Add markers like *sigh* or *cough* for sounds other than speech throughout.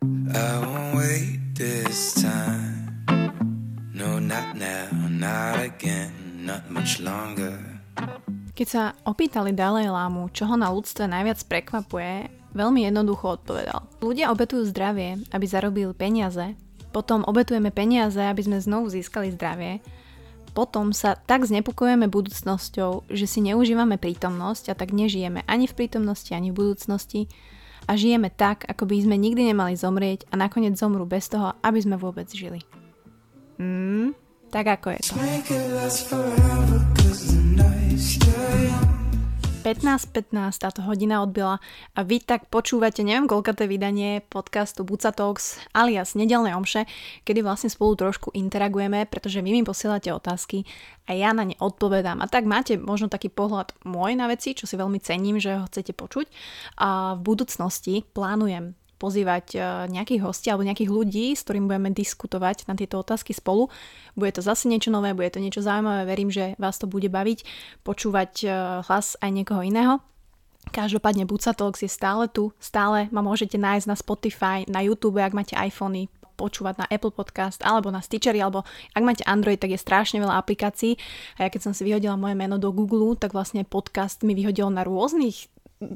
I won't wait this time. No, not now, not again, not much longer. Keď sa opýtali Dalaj Lámu, čo ho na ľudstve najviac prekvapuje, veľmi jednoducho odpovedal. Ľudia obetujú zdravie, aby zarobili peniaze, potom obetujeme peniaze, aby sme znovu získali zdravie, potom sa tak znepokojujeme budúcnosťou, že si neužívame prítomnosť a tak nežijeme ani v prítomnosti, ani v budúcnosti a žijeme tak, ako by sme nikdy nemali zomrieť a nakoniec zomru bez toho, aby sme vôbec žili. Hmm, tak ako je to. 15.15 táto hodina odbila a vy tak počúvate, neviem koľko to vydanie podcastu Buca Talks alias Nedelné omše, kedy vlastne spolu trošku interagujeme, pretože vy mi posielate otázky a ja na ne odpovedám. A tak máte možno taký pohľad môj na veci, čo si veľmi cením, že ho chcete počuť. A v budúcnosti plánujem pozývať e, nejakých hostí alebo nejakých ľudí, s ktorým budeme diskutovať na tieto otázky spolu. Bude to zase niečo nové, bude to niečo zaujímavé, verím, že vás to bude baviť, počúvať e, hlas aj niekoho iného. Každopádne Buca Talks je stále tu, stále ma môžete nájsť na Spotify, na YouTube, ak máte iPhony, počúvať na Apple Podcast alebo na Stitchery, alebo ak máte Android, tak je strašne veľa aplikácií. A ja keď som si vyhodila moje meno do Google, tak vlastne podcast mi vyhodil na rôznych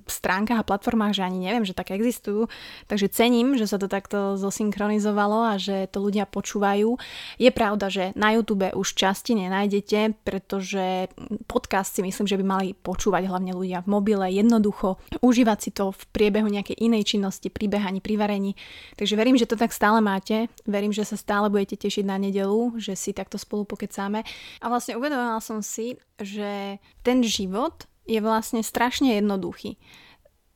stránkach a platformách, že ani neviem, že také existujú. Takže cením, že sa to takto zosynchronizovalo a že to ľudia počúvajú. Je pravda, že na YouTube už časti nenájdete, pretože podcast si myslím, že by mali počúvať hlavne ľudia v mobile jednoducho, užívať si to v priebehu nejakej inej činnosti, pri behaní, pri varení. Takže verím, že to tak stále máte. Verím, že sa stále budete tešiť na nedelu, že si takto spolu pokecáme. A vlastne uvedomila som si, že ten život je vlastne strašne jednoduchý.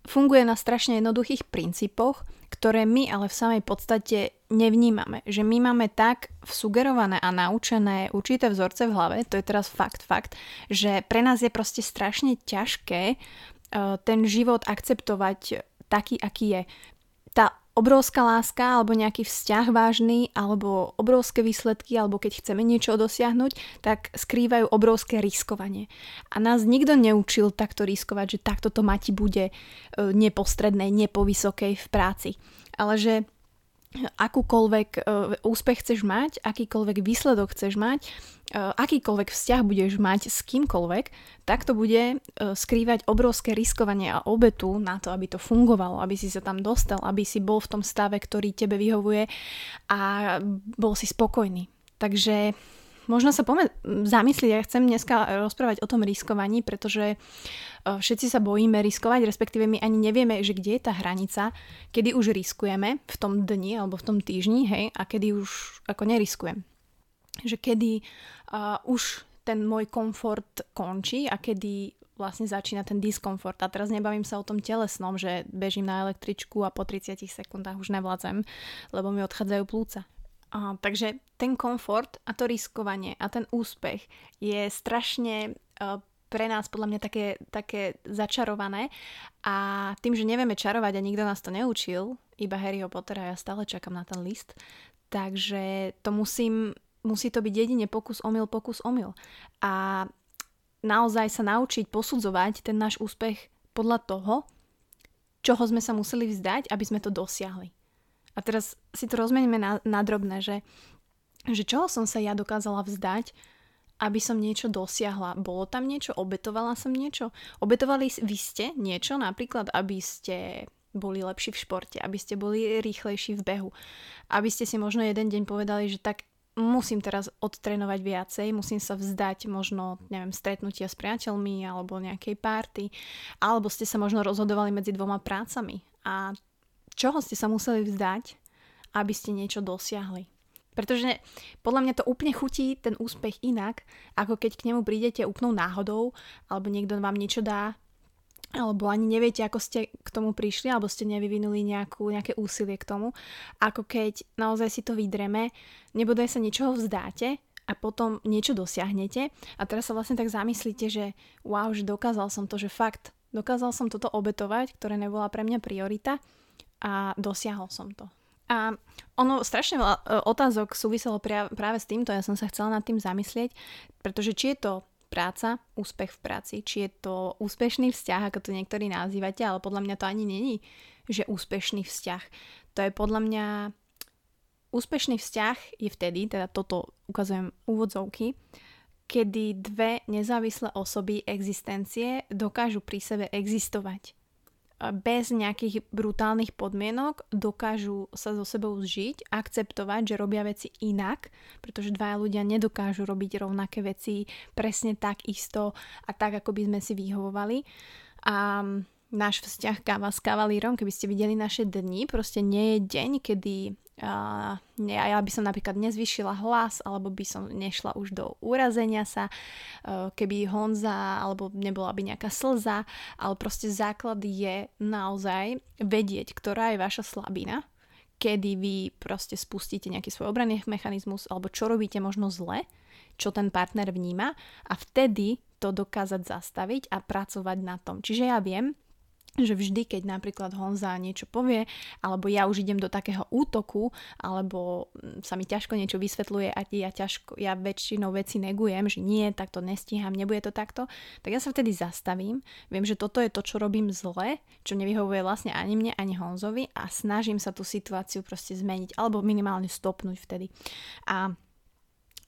Funguje na strašne jednoduchých princípoch, ktoré my ale v samej podstate nevnímame. Že my máme tak sugerované a naučené určité vzorce v hlave, to je teraz fakt, fakt, že pre nás je proste strašne ťažké uh, ten život akceptovať taký, aký je. Tá obrovská láska alebo nejaký vzťah vážny alebo obrovské výsledky alebo keď chceme niečo dosiahnuť, tak skrývajú obrovské riskovanie. A nás nikto neučil takto riskovať, že takto to mati bude e, nepostredné, nepovysokej v práci. Ale že akúkoľvek uh, úspech chceš mať, akýkoľvek výsledok chceš mať, uh, akýkoľvek vzťah budeš mať s kýmkoľvek, tak to bude uh, skrývať obrovské riskovanie a obetu na to, aby to fungovalo, aby si sa tam dostal, aby si bol v tom stave, ktorý tebe vyhovuje a bol si spokojný. Takže možno sa poďme zamyslieť, ja chcem dneska rozprávať o tom riskovaní, pretože všetci sa bojíme riskovať, respektíve my ani nevieme, že kde je tá hranica, kedy už riskujeme v tom dni alebo v tom týždni, hej, a kedy už ako neriskujem. Že kedy uh, už ten môj komfort končí a kedy vlastne začína ten diskomfort. A teraz nebavím sa o tom telesnom, že bežím na električku a po 30 sekundách už nevládzem, lebo mi odchádzajú plúca. A, takže ten komfort a to riskovanie a ten úspech je strašne uh, pre nás podľa mňa také, také začarované a tým, že nevieme čarovať a nikto nás to neučil, iba Harryho Pottera, ja stále čakám na ten list, takže to musím, musí to byť jedine pokus omyl, pokus omyl. A naozaj sa naučiť posudzovať ten náš úspech podľa toho, čoho sme sa museli vzdať, aby sme to dosiahli. A teraz si to rozmeníme na, na drobné, že, že čoho som sa ja dokázala vzdať, aby som niečo dosiahla. Bolo tam niečo? Obetovala som niečo? Obetovali vy ste niečo? Napríklad, aby ste boli lepší v športe, aby ste boli rýchlejší v behu, aby ste si možno jeden deň povedali, že tak musím teraz odtrénovať viacej, musím sa vzdať možno, neviem, stretnutia s priateľmi alebo nejakej párty, alebo ste sa možno rozhodovali medzi dvoma prácami a čoho ste sa museli vzdať, aby ste niečo dosiahli. Pretože podľa mňa to úplne chutí ten úspech inak, ako keď k nemu prídete úplnou náhodou, alebo niekto vám niečo dá, alebo ani neviete, ako ste k tomu prišli, alebo ste nevyvinuli nejakú, nejaké úsilie k tomu, ako keď naozaj si to vydreme, nebodaj sa niečoho vzdáte a potom niečo dosiahnete. A teraz sa vlastne tak zamyslíte, že wow, že dokázal som to, že fakt, dokázal som toto obetovať, ktoré nebola pre mňa priorita a dosiahol som to. A ono strašne veľa e, otázok súviselo práve s týmto, ja som sa chcela nad tým zamyslieť, pretože či je to práca, úspech v práci, či je to úspešný vzťah, ako to niektorí nazývate, ale podľa mňa to ani není, že úspešný vzťah. To je podľa mňa úspešný vzťah je vtedy, teda toto ukazujem úvodzovky, kedy dve nezávislé osoby existencie dokážu pri sebe existovať bez nejakých brutálnych podmienok dokážu sa so sebou zžiť, akceptovať, že robia veci inak, pretože dvaja ľudia nedokážu robiť rovnaké veci presne tak isto a tak, ako by sme si vyhovovali. A náš vzťah káva s kavalírom, keby ste videli naše dni, proste nie je deň, kedy Uh, ja by som napríklad nezvyšila hlas, alebo by som nešla už do úrazenia sa, uh, keby Honza, alebo nebola by nejaká slza, ale proste základ je naozaj vedieť, ktorá je vaša slabina, kedy vy proste spustíte nejaký svoj obranný mechanizmus, alebo čo robíte možno zle, čo ten partner vníma a vtedy to dokázať zastaviť a pracovať na tom. Čiže ja viem, že vždy, keď napríklad Honza niečo povie, alebo ja už idem do takého útoku, alebo mm, sa mi ťažko niečo vysvetľuje a ja, ťažko, ja väčšinou veci negujem, že nie, tak to nestíham, nebude to takto, tak ja sa vtedy zastavím, viem, že toto je to, čo robím zle, čo nevyhovuje vlastne ani mne, ani Honzovi a snažím sa tú situáciu proste zmeniť, alebo minimálne stopnúť vtedy. A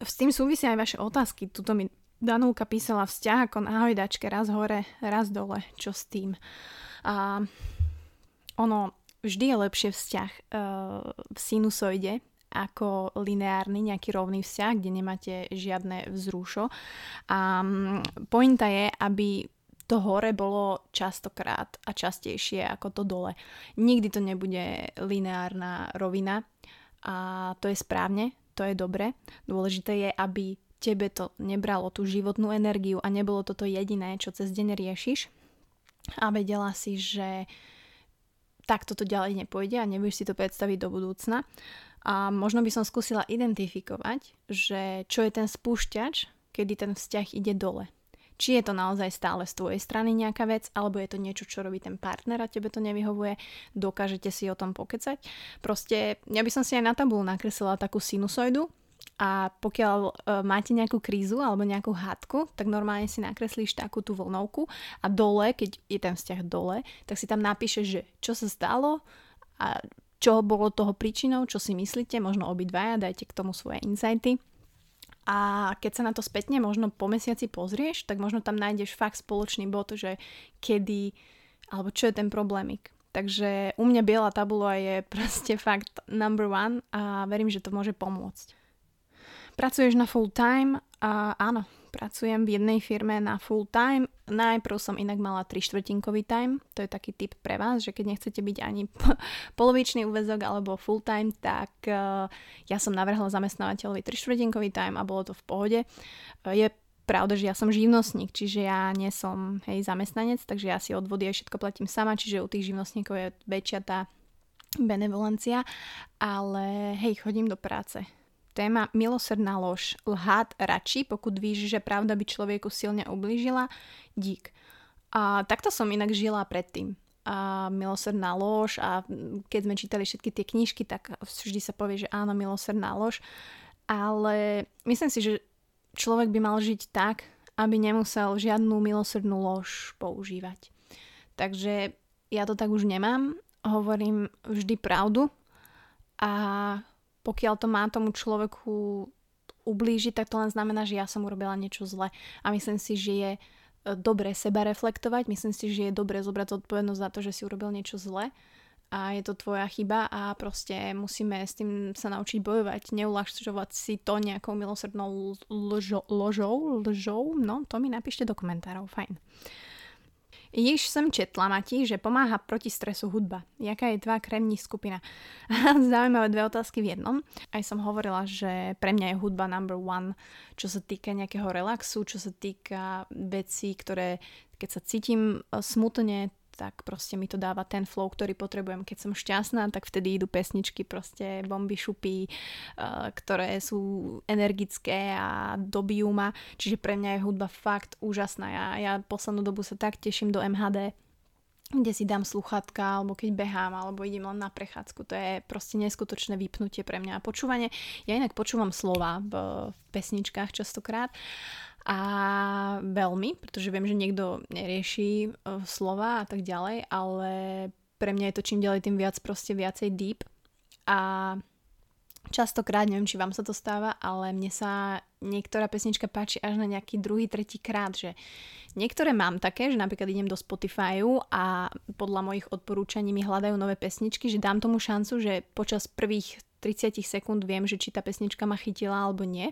s tým súvisia aj vaše otázky. Tuto mi Danúka písala vzťah ako na hojdačke, raz hore, raz dole, čo s tým. A ono, vždy je lepšie vzťah uh, v sinusoide ako lineárny, nejaký rovný vzťah, kde nemáte žiadne vzrušo. A um, pointa je, aby to hore bolo častokrát a častejšie ako to dole. Nikdy to nebude lineárna rovina a to je správne, to je dobre. Dôležité je, aby tebe to nebralo tú životnú energiu a nebolo toto jediné, čo cez deň riešiš, a vedela si, že takto to ďalej nepôjde a nebudeš si to predstaviť do budúcna. A možno by som skúsila identifikovať, že čo je ten spúšťač, kedy ten vzťah ide dole. Či je to naozaj stále z tvojej strany nejaká vec, alebo je to niečo, čo robí ten partner a tebe to nevyhovuje, dokážete si o tom pokecať. Proste, ja by som si aj na tabulu nakreslila takú sinusoidu, a pokiaľ uh, máte nejakú krízu alebo nejakú hádku, tak normálne si nakreslíš takú tú vlnovku a dole, keď je ten vzťah dole, tak si tam napíšeš, že čo sa stalo a čo bolo toho príčinou, čo si myslíte, možno obidvaja, dajte k tomu svoje insighty. A keď sa na to spätne možno po mesiaci pozrieš, tak možno tam nájdeš fakt spoločný bod, že kedy, alebo čo je ten problémik. Takže u mňa biela tabula je *laughs* proste fakt number one a verím, že to môže pomôcť. Pracuješ na full time? A áno, pracujem v jednej firme na full time. Najprv som inak mala 3 štvrtinkový time, to je taký tip pre vás, že keď nechcete byť ani *laughs* polovičný úvezok alebo full time, tak uh, ja som navrhla zamestnávateľovi 3 štvrtinkový time a bolo to v pohode. Uh, je pravda, že ja som živnostník, čiže ja nie som hej, zamestnanec, takže ja si odvody a všetko platím sama, čiže u tých živnostníkov je väčšia tá benevolencia, ale hej, chodím do práce Téma milosrdná lož. Lhát radši, pokud víš, že pravda by človeku silne ublížila. Dík. A takto som inak žila predtým. A milosrdná lož a keď sme čítali všetky tie knižky, tak vždy sa povie, že áno, milosrdná lož. Ale myslím si, že človek by mal žiť tak, aby nemusel žiadnu milosrdnú lož používať. Takže ja to tak už nemám. Hovorím vždy pravdu a pokiaľ to má tomu človeku ublížiť, tak to len znamená, že ja som urobila niečo zle. A myslím si, že je e, dobre seba reflektovať, myslím si, že je dobre zobrať zodpovednosť za to, že si urobil niečo zle a je to tvoja chyba a proste musíme s tým sa naučiť bojovať, neulahčovať si to nejakou milosrdnou lžou, ložou, lžou, no to mi napíšte do komentárov, fajn. Již jsem četla, Mati, že pomáha proti stresu hudba. Jaká je tvá kremní skupina? *laughs* Zaujímavé dve otázky v jednom. Aj som hovorila, že pre mňa je hudba number one, čo sa týka nejakého relaxu, čo sa týka vecí, ktoré keď sa cítim eh, smutne, tak proste mi to dáva ten flow, ktorý potrebujem. Keď som šťastná, tak vtedy idú pesničky, proste bomby šupy, uh, ktoré sú energické a dobijú ma. Čiže pre mňa je hudba fakt úžasná. Ja, ja poslednú dobu sa tak teším do MHD, kde si dám sluchatka, alebo keď behám, alebo idem len na prechádzku. To je proste neskutočné vypnutie pre mňa. A počúvanie, ja inak počúvam slova v, v pesničkách častokrát a veľmi, pretože viem, že niekto nerieši uh, slova a tak ďalej, ale pre mňa je to čím ďalej tým viac proste viacej deep. A častokrát, neviem, či vám sa to stáva, ale mne sa niektorá pesnička páči až na nejaký druhý, tretí krát, že niektoré mám také, že napríklad idem do Spotifyu a podľa mojich odporúčaní mi hľadajú nové pesničky, že dám tomu šancu, že počas prvých 30 sekúnd viem, že či tá pesnička ma chytila alebo nie.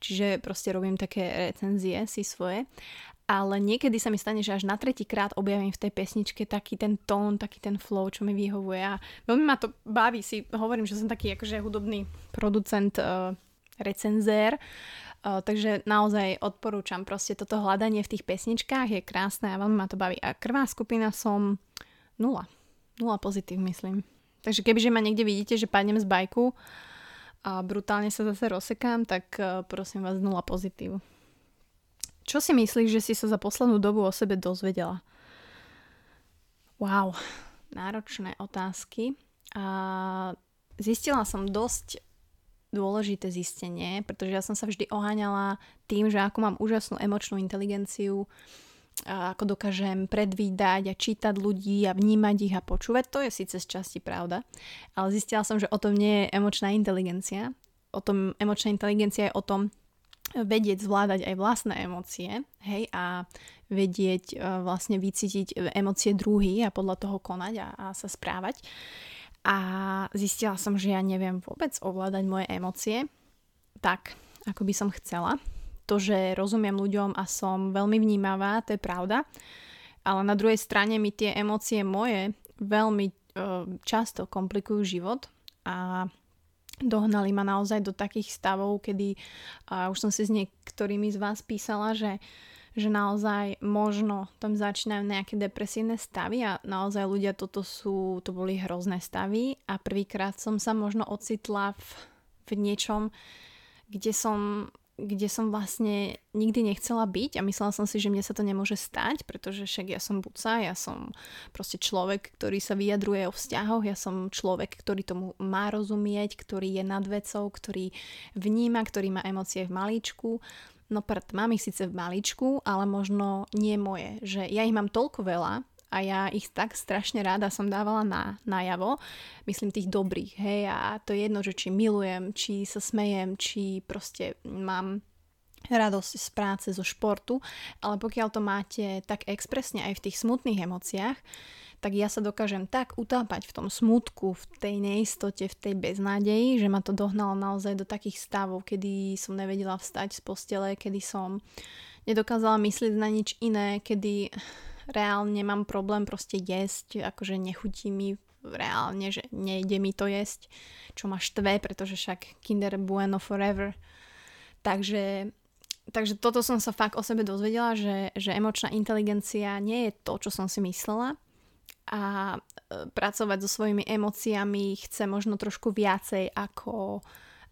Čiže proste robím také recenzie si svoje. Ale niekedy sa mi stane, že až na tretí krát objavím v tej pesničke taký ten tón, taký ten flow, čo mi vyhovuje. A veľmi ma to baví, si hovorím, že som taký akože hudobný producent, uh, recenzér, uh, takže naozaj odporúčam proste toto hľadanie v tých pesničkách je krásne a veľmi ma to baví. A krvá skupina som nula, nula pozitív myslím. Takže kebyže ma niekde vidíte, že padnem z bajku a brutálne sa zase rozsekám, tak uh, prosím vás nula pozitív. Čo si myslíš, že si sa za poslednú dobu o sebe dozvedela? Wow, náročné otázky. A zistila som dosť dôležité zistenie, pretože ja som sa vždy oháňala tým, že ako mám úžasnú emočnú inteligenciu, ako dokážem predvídať a čítať ľudí a vnímať ich a počúvať. To je síce z časti pravda, ale zistila som, že o tom nie je emočná inteligencia. O tom emočná inteligencia je o tom, vedieť zvládať aj vlastné emócie, hej, a vedieť uh, vlastne vycítiť emócie druhý a podľa toho konať a, a sa správať. A zistila som, že ja neviem vôbec ovládať moje emócie tak, ako by som chcela. To, že rozumiem ľuďom a som veľmi vnímavá, to je pravda, ale na druhej strane mi tie emócie moje veľmi uh, často komplikujú život a dohnali ma naozaj do takých stavov, kedy a už som si s niektorými z vás písala, že, že naozaj možno tam začínajú nejaké depresívne stavy a naozaj ľudia toto sú, to boli hrozné stavy. A prvýkrát som sa možno ocitla v, v niečom, kde som kde som vlastne nikdy nechcela byť a myslela som si, že mne sa to nemôže stať, pretože však ja som buca, ja som proste človek, ktorý sa vyjadruje o vzťahoch, ja som človek, ktorý tomu má rozumieť, ktorý je nad vecou, ktorý vníma, ktorý má emócie v malíčku. No prd, mám ich síce v maličku, ale možno nie moje, že ja ich mám toľko veľa, a ja ich tak strašne rada som dávala na, najavo, myslím tých dobrých, hej, a to je jedno, že či milujem, či sa smejem, či proste mám radosť z práce, zo športu, ale pokiaľ to máte tak expresne aj v tých smutných emóciách, tak ja sa dokážem tak utápať v tom smutku, v tej neistote, v tej beznádeji, že ma to dohnalo naozaj do takých stavov, kedy som nevedela vstať z postele, kedy som nedokázala myslieť na nič iné, kedy reálne mám problém proste jesť, akože nechutí mi reálne, že nejde mi to jesť, čo ma štve, pretože však Kinder Bueno forever. Takže, takže toto som sa fakt o sebe dozvedela, že, že emočná inteligencia nie je to, čo som si myslela a e, pracovať so svojimi emóciami chce možno trošku viacej ako,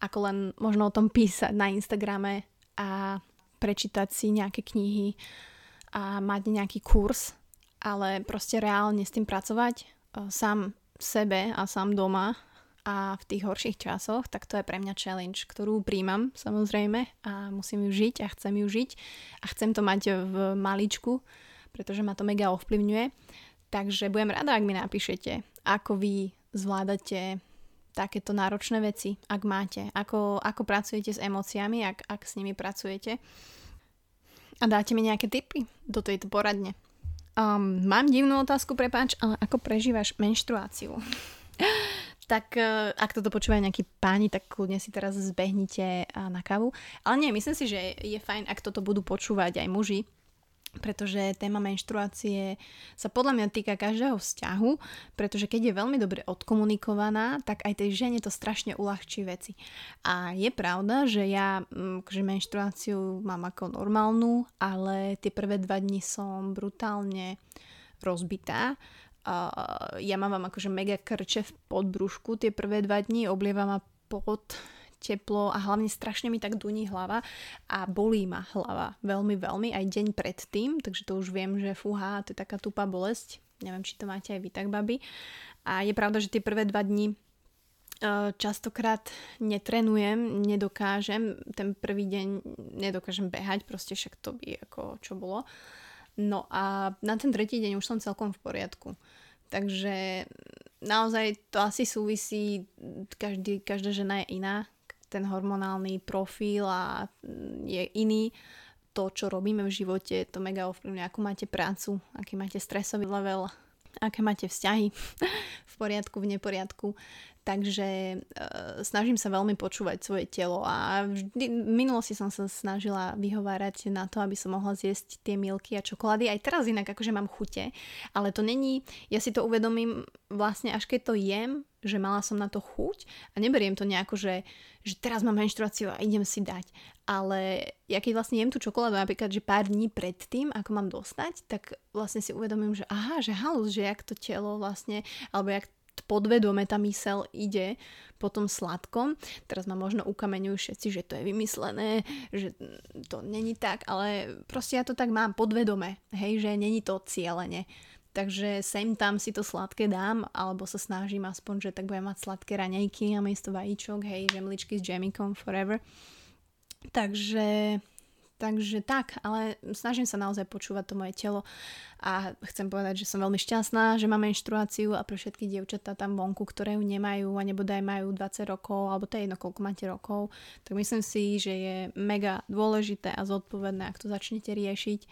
ako len možno o tom písať na Instagrame a prečítať si nejaké knihy a mať nejaký kurz, ale proste reálne s tým pracovať e, sám sebe a sám doma a v tých horších časoch, tak to je pre mňa challenge, ktorú príjmam samozrejme a musím ju žiť a chcem ju žiť a chcem to mať v maličku, pretože ma to mega ovplyvňuje. Takže budem rada, ak mi napíšete, ako vy zvládate takéto náročné veci, ak máte, ako, ako pracujete s emóciami, ak, ak s nimi pracujete a dáte mi nejaké tipy do tejto poradne. Um, mám divnú otázku, prepáč, ale ako prežívaš menštruáciu? *laughs* tak uh, ak toto počúvajú nejakí páni, tak kľudne si teraz zbehnite uh, na kávu. Ale nie, myslím si, že je fajn, ak toto budú počúvať aj muži, pretože téma menštruácie sa podľa mňa týka každého vzťahu, pretože keď je veľmi dobre odkomunikovaná, tak aj tej žene to strašne uľahčí veci. A je pravda, že ja mm, že menštruáciu mám ako normálnu, ale tie prvé dva dni som brutálne rozbitá. ja mám akože mega krče v podbrušku tie prvé dva dni, oblieva ma pod teplo a hlavne strašne mi tak duní hlava a bolí ma hlava veľmi, veľmi aj deň predtým, takže to už viem, že fúha, to je taká tupá bolesť. Neviem, či to máte aj vy tak, babi. A je pravda, že tie prvé dva dni e, častokrát netrenujem, nedokážem, ten prvý deň nedokážem behať, proste však to by ako čo bolo. No a na ten tretí deň už som celkom v poriadku. Takže naozaj to asi súvisí, každý, každá žena je iná, ten hormonálny profil a je iný. To, čo robíme v živote, to mega ovplyvňuje, akú máte prácu, aký máte stresový level, aké máte vzťahy *laughs* v poriadku, v neporiadku. Takže e, snažím sa veľmi počúvať svoje telo a vždy, v minulosti som sa snažila vyhovárať na to, aby som mohla zjesť tie milky a čokolády. Aj teraz inak akože mám chute, ale to není, ja si to uvedomím vlastne až keď to jem, že mala som na to chuť a neberiem to nejako, že, že teraz mám menštruáciu a idem si dať. Ale ja keď vlastne jem tú čokoládu napríklad, že pár dní pred tým, ako mám dostať, tak vlastne si uvedomím, že aha, že halus, že jak to telo vlastne, alebo jak podvedome tá mysel ide po tom sladkom. Teraz ma možno ukameňujú všetci, že to je vymyslené, že to není tak, ale proste ja to tak mám podvedome, hej, že není to cieľene. Takže sem tam si to sladké dám, alebo sa snažím aspoň, že tak budem mať sladké raňajky a miesto vajíčok, hej, žemličky s džemikom, forever. Takže Takže tak, ale snažím sa naozaj počúvať to moje telo a chcem povedať, že som veľmi šťastná, že mám menštruáciu a pre všetky dievčatá tam vonku, ktoré ju nemajú a nebodaj majú 20 rokov, alebo to je jedno, koľko máte rokov, tak myslím si, že je mega dôležité a zodpovedné, ak to začnete riešiť.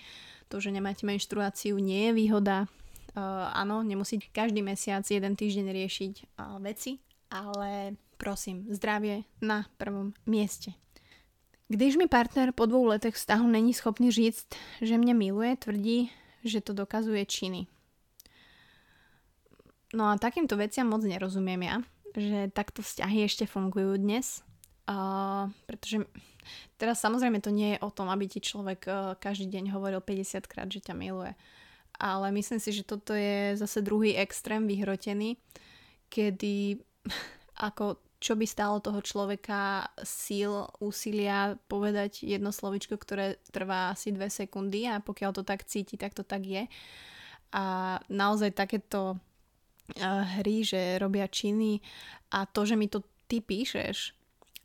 To, že nemáte menštruáciu, nie je výhoda. Uh, áno, nemusí každý mesiac, jeden týždeň riešiť uh, veci, ale prosím, zdravie na prvom mieste. Když mi partner po dvou letech vztahu není schopný říct, že mě miluje, tvrdí, že to dokazuje činy. No a takýmto veciam moc nerozumiem ja, že takto vzťahy ešte fungujú dnes. Uh, pretože teraz samozrejme to nie je o tom, aby ti človek uh, každý deň hovoril 50 krát, že ťa miluje. Ale myslím si, že toto je zase druhý extrém vyhrotený, kedy *laughs* ako čo by stálo toho človeka síl, úsilia povedať jedno slovičko, ktoré trvá asi dve sekundy a pokiaľ to tak cíti, tak to tak je. A naozaj takéto hry, že robia činy a to, že mi to ty píšeš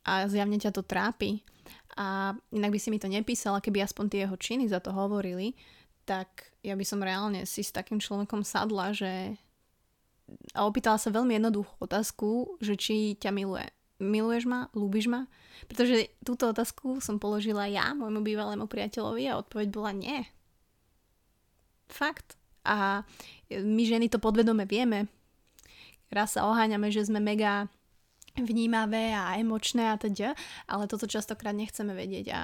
a zjavne ťa to trápi a inak by si mi to nepísala, keby aspoň tie jeho činy za to hovorili, tak ja by som reálne si s takým človekom sadla, že a opýtala sa veľmi jednoduchú otázku, že či ťa miluje. Miluješ ma? Lúbiš ma? Pretože túto otázku som položila ja môjmu bývalému priateľovi a odpoveď bola nie. Fakt. A my ženy to podvedome vieme. Raz sa oháňame, že sme mega vnímavé a emočné a teda, ale toto častokrát nechceme vedieť a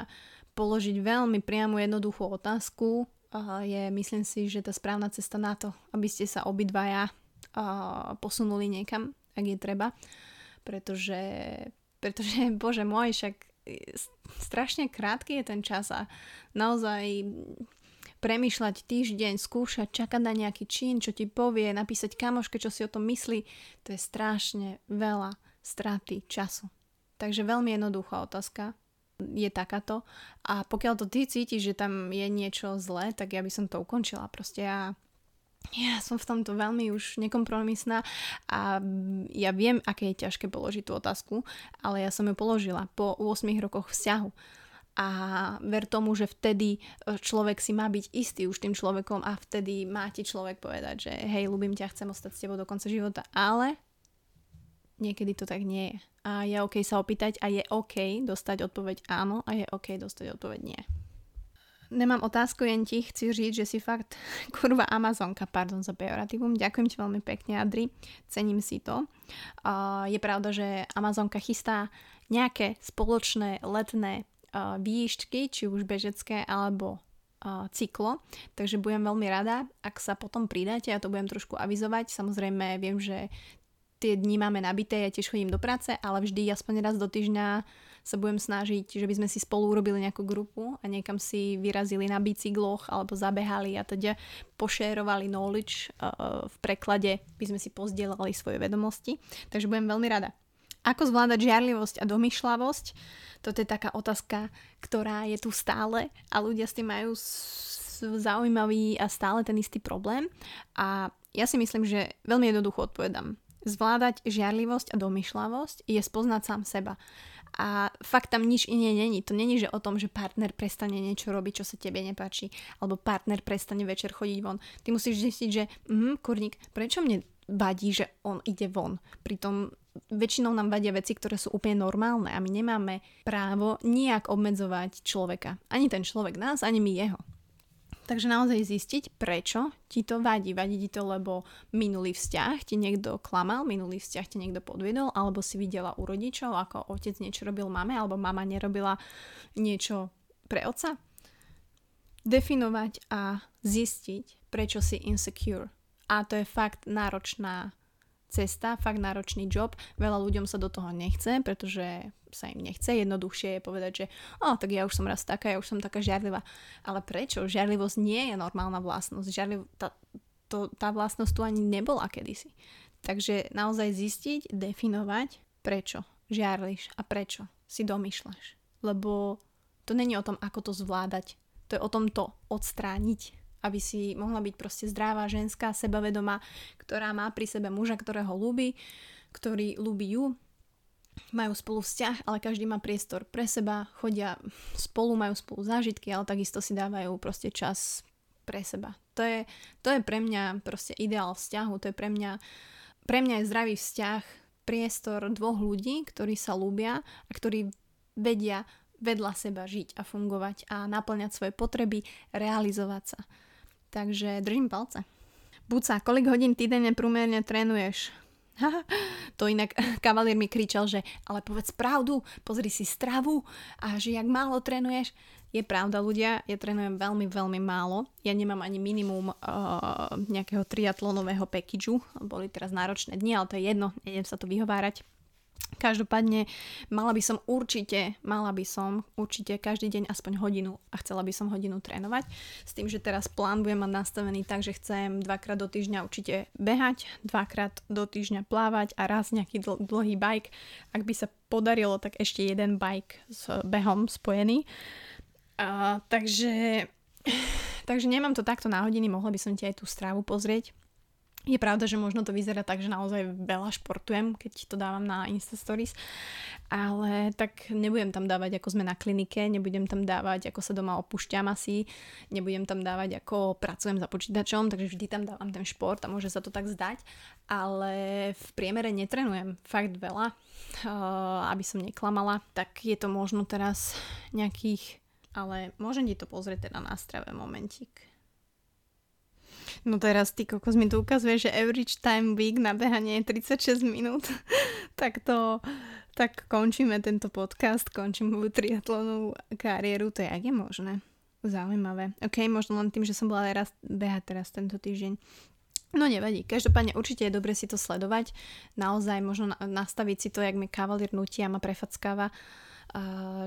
položiť veľmi priamu jednoduchú otázku je, myslím si, že tá správna cesta na to, aby ste sa obidvaja posunuli niekam, ak je treba. Pretože, pretože *laughs* bože môj, však strašne krátky je ten čas a naozaj premýšľať týždeň, skúšať, čakať na nejaký čin, čo ti povie, napísať kamoške, čo si o tom myslí, to je strašne veľa straty času. Takže veľmi jednoduchá otázka je takáto. A pokiaľ to ty cítiš, že tam je niečo zlé, tak ja by som to ukončila. Proste ja ja som v tomto veľmi už nekompromisná a ja viem, aké je ťažké položiť tú otázku, ale ja som ju položila po 8 rokoch vzťahu. A ver tomu, že vtedy e, človek si má byť istý už tým človekom a vtedy má ti človek povedať, že hej, ľúbim ťa, chcem ostať s tebou do konca života. Ale niekedy to tak nie je. A je OK sa opýtať a je OK dostať odpoveď áno a je OK dostať odpoveď nie. Nemám otázku, jen ti chci říct, že si fakt *laughs* kurva Amazonka, pardon za pejoratívum. Ďakujem ti veľmi pekne, Adri, cením si to. Uh, je pravda, že Amazonka chystá nejaké spoločné letné uh, výšťky, či už bežecké alebo uh, cyklo, takže budem veľmi rada, ak sa potom pridáte, ja to budem trošku avizovať. Samozrejme, viem, že tie dni máme nabité, ja tiež chodím do práce, ale vždy aspoň raz do týždňa sa budem snažiť, že by sme si spolu urobili nejakú grupu a niekam si vyrazili na bicykloch alebo zabehali a teda pošérovali knowledge uh, v preklade, by sme si pozdielali svoje vedomosti. Takže budem veľmi rada. Ako zvládať žiarlivosť a domýšľavosť? Toto je taká otázka, ktorá je tu stále a ľudia s tým majú zaujímavý a stále ten istý problém. A ja si myslím, že veľmi jednoducho odpovedám. Zvládať žiarlivosť a domýšľavosť je spoznať sám seba a fakt tam nič iné není. To není, že o tom, že partner prestane niečo robiť, čo sa tebe nepáči, alebo partner prestane večer chodiť von. Ty musíš zistiť, že mm, kurník, prečo mne vadí, že on ide von. Pritom väčšinou nám vadia veci, ktoré sú úplne normálne a my nemáme právo nejak obmedzovať človeka. Ani ten človek nás, ani my jeho. Takže naozaj zistiť, prečo ti to vadí. Vadí ti to, lebo minulý vzťah ti niekto klamal, minulý vzťah ti niekto podviedol, alebo si videla u rodičov, ako otec niečo robil mame, alebo mama nerobila niečo pre otca. Definovať a zistiť, prečo si insecure. A to je fakt náročná cesta, fakt náročný job. Veľa ľuďom sa do toho nechce, pretože sa im nechce. Jednoduchšie je povedať, že o, tak ja už som raz taká, ja už som taká žiarlivá. Ale prečo? Žiarlivosť nie je normálna vlastnosť. Žiarliv, tá, to, tá vlastnosť tu ani nebola kedysi. Takže naozaj zistiť, definovať, prečo žiarliš a prečo si domýšľaš. Lebo to není o tom, ako to zvládať. To je o tom to odstrániť aby si mohla byť proste zdravá, ženská, sebavedomá, ktorá má pri sebe muža, ktorého ľúbi, ktorý ľúbi ju, majú spolu vzťah, ale každý má priestor pre seba, chodia spolu, majú spolu zážitky, ale takisto si dávajú proste čas pre seba. To je, to je pre mňa proste ideál vzťahu, to je pre mňa, pre mňa je zdravý vzťah priestor dvoch ľudí, ktorí sa ľúbia a ktorí vedia vedľa seba žiť a fungovať a naplňať svoje potreby, realizovať sa. Takže držím palce. Buca, kolik hodín týdenne prúmerne trénuješ? *laughs* to inak *laughs* kavalír mi kričal, že ale povedz pravdu, pozri si stravu a že jak málo trénuješ. Je pravda ľudia, ja trénujem veľmi, veľmi málo. Ja nemám ani minimum uh, nejakého triatlonového packageu. Boli teraz náročné dni, ale to je jedno, nejdem sa to vyhovárať Každopádne mala by som určite, mala by som určite každý deň aspoň hodinu a chcela by som hodinu trénovať. S tým, že teraz plán budem mať nastavený tak, že chcem dvakrát do týždňa určite behať, dvakrát do týždňa plávať a raz nejaký dl- dlhý bike. Ak by sa podarilo, tak ešte jeden bike s behom spojený. A, takže, *sighs* takže nemám to takto na hodiny, mohla by som ti aj tú strávu pozrieť je pravda, že možno to vyzerá tak, že naozaj veľa športujem, keď to dávam na Insta Stories, ale tak nebudem tam dávať, ako sme na klinike, nebudem tam dávať, ako sa doma opúšťam asi, nebudem tam dávať, ako pracujem za počítačom, takže vždy tam dávam ten šport a môže sa to tak zdať, ale v priemere netrenujem fakt veľa, aby som neklamala, tak je to možno teraz nejakých, ale môžem ti to pozrieť teda na strave momentík. No teraz ty kokos mi tu ukazuje, že average time week na behanie je 36 minút. *laughs* tak to, tak končíme tento podcast, končím moju triatlonovú kariéru, to je ak je možné. Zaujímavé. Ok, možno len tým, že som bola raz behať teraz tento týždeň. No nevadí, každopádne určite je dobre si to sledovať, naozaj možno nastaviť si to, jak mi kavalír nutí a ma prefackáva,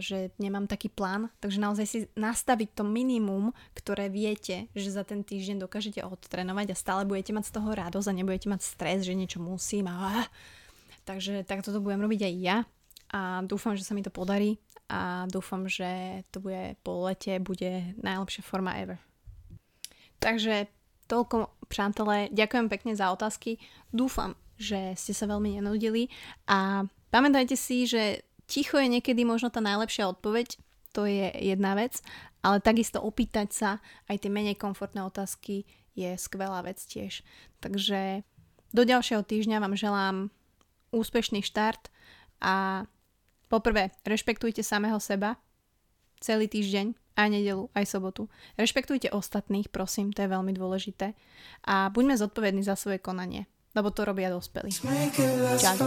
že nemám taký plán, takže naozaj si nastaviť to minimum, ktoré viete, že za ten týždeň dokážete odtrenovať a stále budete mať z toho radosť a nebudete mať stres, že niečo musím a takže takto to budem robiť aj ja a dúfam, že sa mi to podarí a dúfam, že to bude po lete, bude najlepšia forma ever. Takže toľko přátelé, ďakujem pekne za otázky. Dúfam, že ste sa veľmi nenudili a pamätajte si, že ticho je niekedy možno tá najlepšia odpoveď, to je jedna vec, ale takisto opýtať sa aj tie menej komfortné otázky je skvelá vec tiež. Takže do ďalšieho týždňa vám želám úspešný štart a poprvé rešpektujte samého seba celý týždeň aj nedelu, aj sobotu. Rešpektujte ostatných, prosím, to je veľmi dôležité. A buďme zodpovední za svoje konanie, lebo to robia dospelí. Čau.